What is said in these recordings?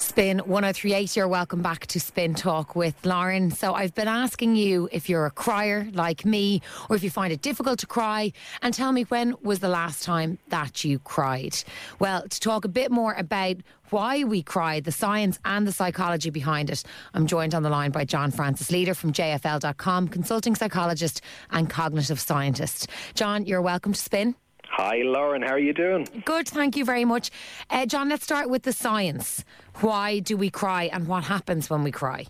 Spin 1038, you're welcome back to Spin Talk with Lauren. So, I've been asking you if you're a crier like me or if you find it difficult to cry, and tell me when was the last time that you cried. Well, to talk a bit more about why we cry, the science and the psychology behind it, I'm joined on the line by John Francis Leader from JFL.com, consulting psychologist and cognitive scientist. John, you're welcome to Spin. Hi, Lauren. How are you doing? Good, thank you very much. Uh, John, let's start with the science. Why do we cry and what happens when we cry?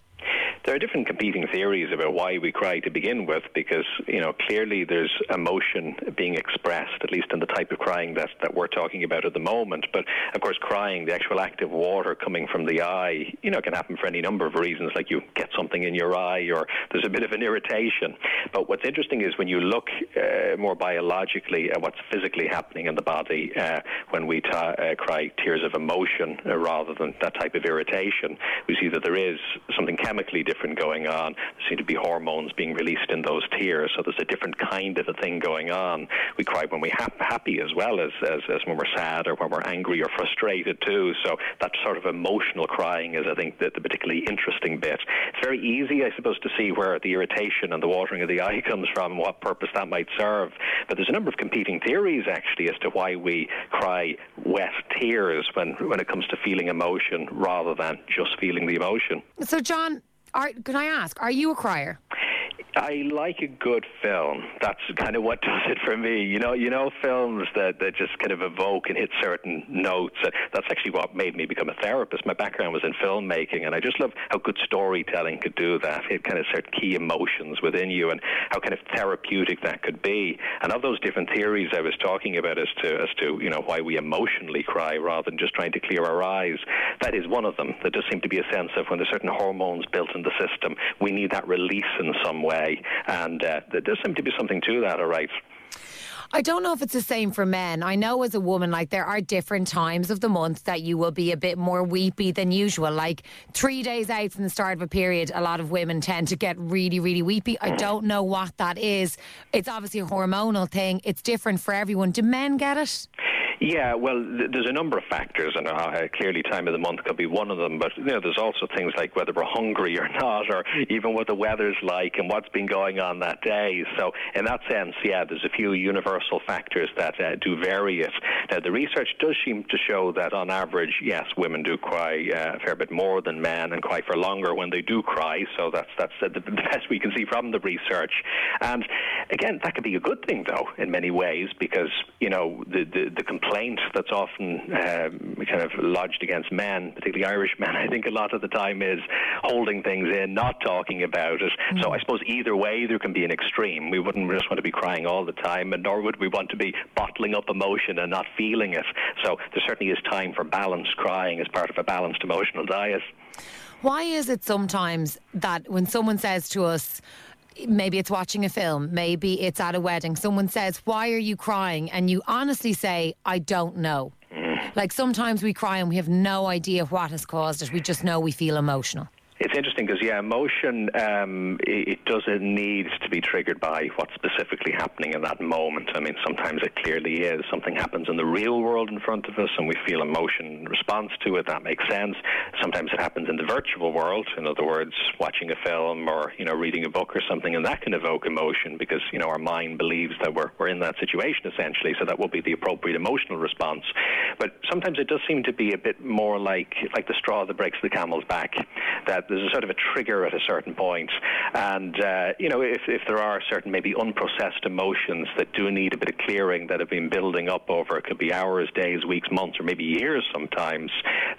There are different competing theories about why we cry to begin with, because you know clearly there's emotion being expressed, at least in the type of crying that that we're talking about at the moment. But of course, crying, the actual act of water coming from the eye, you know, can happen for any number of reasons, like you get something in your eye or there's a bit of an irritation. But what's interesting is when you look uh, more biologically at what's physically happening in the body uh, when we ta- uh, cry tears of emotion uh, rather than that type of irritation, we see that there is something chemically different going on. There seem to be hormones being released in those tears, so there's a different kind of a thing going on. We cry when we're ha- happy as well as, as, as when we're sad or when we're angry or frustrated too. So that sort of emotional crying is, I think, the, the particularly interesting bit. It's very easy, I suppose, to see where the irritation and the watering of the eye comes from and what purpose that might serve. But there's a number of competing theories actually as to why we cry wet tears when, when it comes to feeling emotion rather than just feeling the emotion. So, John, are, can I ask, are you a crier? I like a good film. That's kind of what does it for me. You know, you know, films that, that just kind of evoke and hit certain notes. That's actually what made me become a therapist. My background was in filmmaking, and I just love how good storytelling could do that. It kind of set key emotions within you, and how kind of therapeutic that could be. And of those different theories I was talking about as to as to you know why we emotionally cry rather than just trying to clear our eyes, that is one of them. There does seem to be a sense of when there's certain hormones built in the system, we need that release in some way way. And uh, there does seem to be something to that, all right. I don't know if it's the same for men. I know as a woman, like there are different times of the month that you will be a bit more weepy than usual. Like three days out from the start of a period, a lot of women tend to get really, really weepy. I don't know what that is. It's obviously a hormonal thing. It's different for everyone. Do men get it? Yeah, well, th- there's a number of factors, and uh, clearly time of the month could be one of them. But you know, there's also things like whether we're hungry or not, or even what the weather's like and what's been going on that day. So, in that sense, yeah, there's a few universal factors that uh, do vary it. Now, the research does seem to show that on average, yes, women do cry uh, a fair bit more than men and cry for longer when they do cry. So that's that's the best we can see from the research. And again, that could be a good thing, though, in many ways, because you know the the, the complaint that's often um, kind of lodged against men, particularly Irish men, I think a lot of the time is holding things in, not talking about it. Mm. So I suppose either way there can be an extreme. We wouldn't just want to be crying all the time, and nor would we want to be bottling up emotion and not feeling it. So there certainly is time for balanced crying as part of a balanced emotional diet. Why is it sometimes that when someone says to us, maybe it's watching a film, maybe it's at a wedding. Someone says, Why are you crying? And you honestly say, I don't know. Mm. Like sometimes we cry and we have no idea what has caused it. We just know we feel emotional. It's interesting because yeah, emotion um, it, doesn't need to be triggered by what's specifically happening in that moment. I mean, sometimes it clearly is. Something happens in the real world in front of us, and we feel emotion in response to it. That makes sense. Sometimes it happens in the virtual world. In other words, watching a film or you know reading a book or something, and that can evoke emotion because you know our mind believes that we're we're in that situation essentially. So that will be the appropriate emotional response. But sometimes it does seem to be a bit more like like the straw that breaks the camel's back. That there's a sort of a trigger at a certain point, and uh, you know if if there are certain maybe unprocessed emotions that do need a bit of clearing that have been building up over it could be hours, days, weeks, months, or maybe years sometimes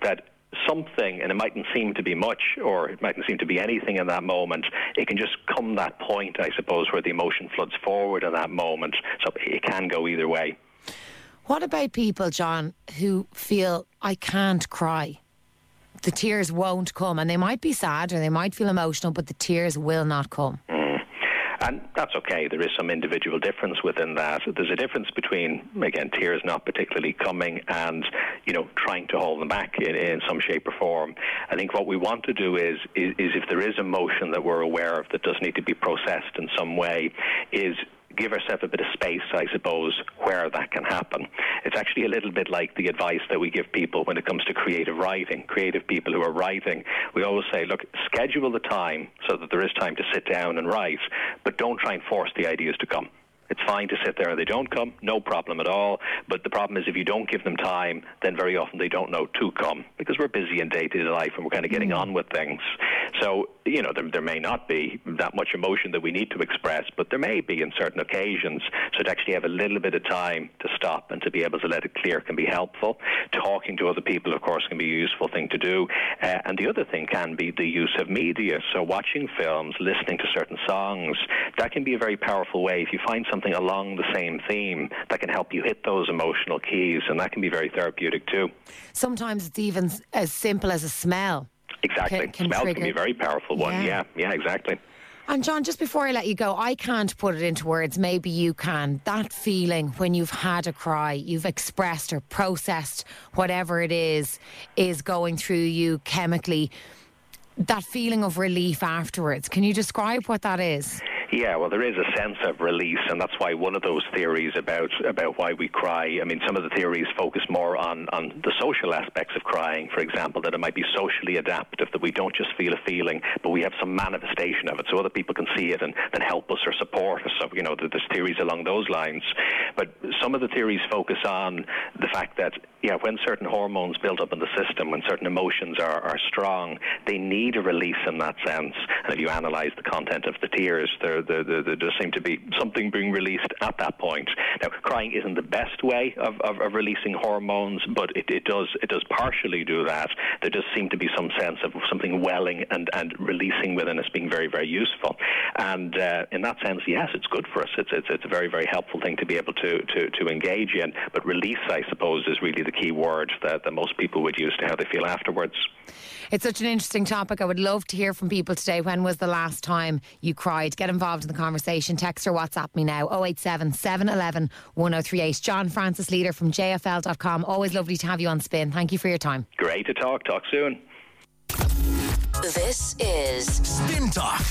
that something, and it mightn't seem to be much, or it mightn't seem to be anything in that moment, it can just come that point, I suppose, where the emotion floods forward in that moment. So it can go either way. What about people, John, who feel I can't cry? The tears won't come, and they might be sad or they might feel emotional, but the tears will not come. Mm. And that's okay. There is some individual difference within that. There's a difference between, again, tears not particularly coming and, you know, trying to hold them back in, in some shape or form. I think what we want to do is, is, is if there is emotion that we're aware of that does need to be processed in some way, is give ourselves a bit of space, I suppose, where that can happen. It's actually a little bit like the advice that we give people when it comes to creative writing. Creative people who are writing, we always say, look, schedule the time so that there is time to sit down and write, but don't try and force the ideas to come. It's fine to sit there and they don't come, no problem at all. But the problem is if you don't give them time, then very often they don't know to come because we're busy in day to day life and we're kind of getting mm. on with things. So, you know, there, there may not be that much emotion that we need to express, but there may be in certain occasions. So to actually have a little bit of time to stop and to be able to let it clear can be helpful. Talking to other people, of course, can be a useful thing to do. Uh, and the other thing can be the use of media. So watching films, listening to certain songs, that can be a very powerful way. If you find something along the same theme that can help you hit those emotional keys, and that can be very therapeutic too. Sometimes it's even as simple as a smell. Exactly. Can, can Smell trigger. can be a very powerful one. Yeah, yeah, yeah exactly. And John, just before I let you go, I can't put it into words. Maybe you can. That feeling when you've had a cry, you've expressed or processed whatever it is, is going through you chemically. That feeling of relief afterwards. Can you describe what that is? Yeah, well, there is a sense of release, and that's why one of those theories about about why we cry. I mean, some of the theories focus more on on the social aspects of crying. For example, that it might be socially adaptive, that we don't just feel a feeling, but we have some manifestation of it, so other people can see it and then help us or support us. So, you know, there's theories along those lines. But some of the theories focus on the fact that yeah, when certain hormones build up in the system, when certain emotions are, are strong, they need a release in that sense. And if you analyse the content of the tears, there, there, there, there, does seem to be something being released at that point. Now, crying isn't the best way of, of, of releasing hormones, but it, it does it does partially do that. There does seem to be some sense of something welling and, and releasing within us being very, very useful. And uh, in that sense, yes, it's good for us. It's, it's, it's a very, very helpful thing to be able to, to, to engage in. But release, I suppose, is really the the key word that, that most people would use to how they feel afterwards. It's such an interesting topic. I would love to hear from people today. When was the last time you cried? Get involved in the conversation. Text or WhatsApp me now 087 711 1038. John Francis, leader from JFL.com. Always lovely to have you on spin. Thank you for your time. Great to talk. Talk soon. This is Spin Talk.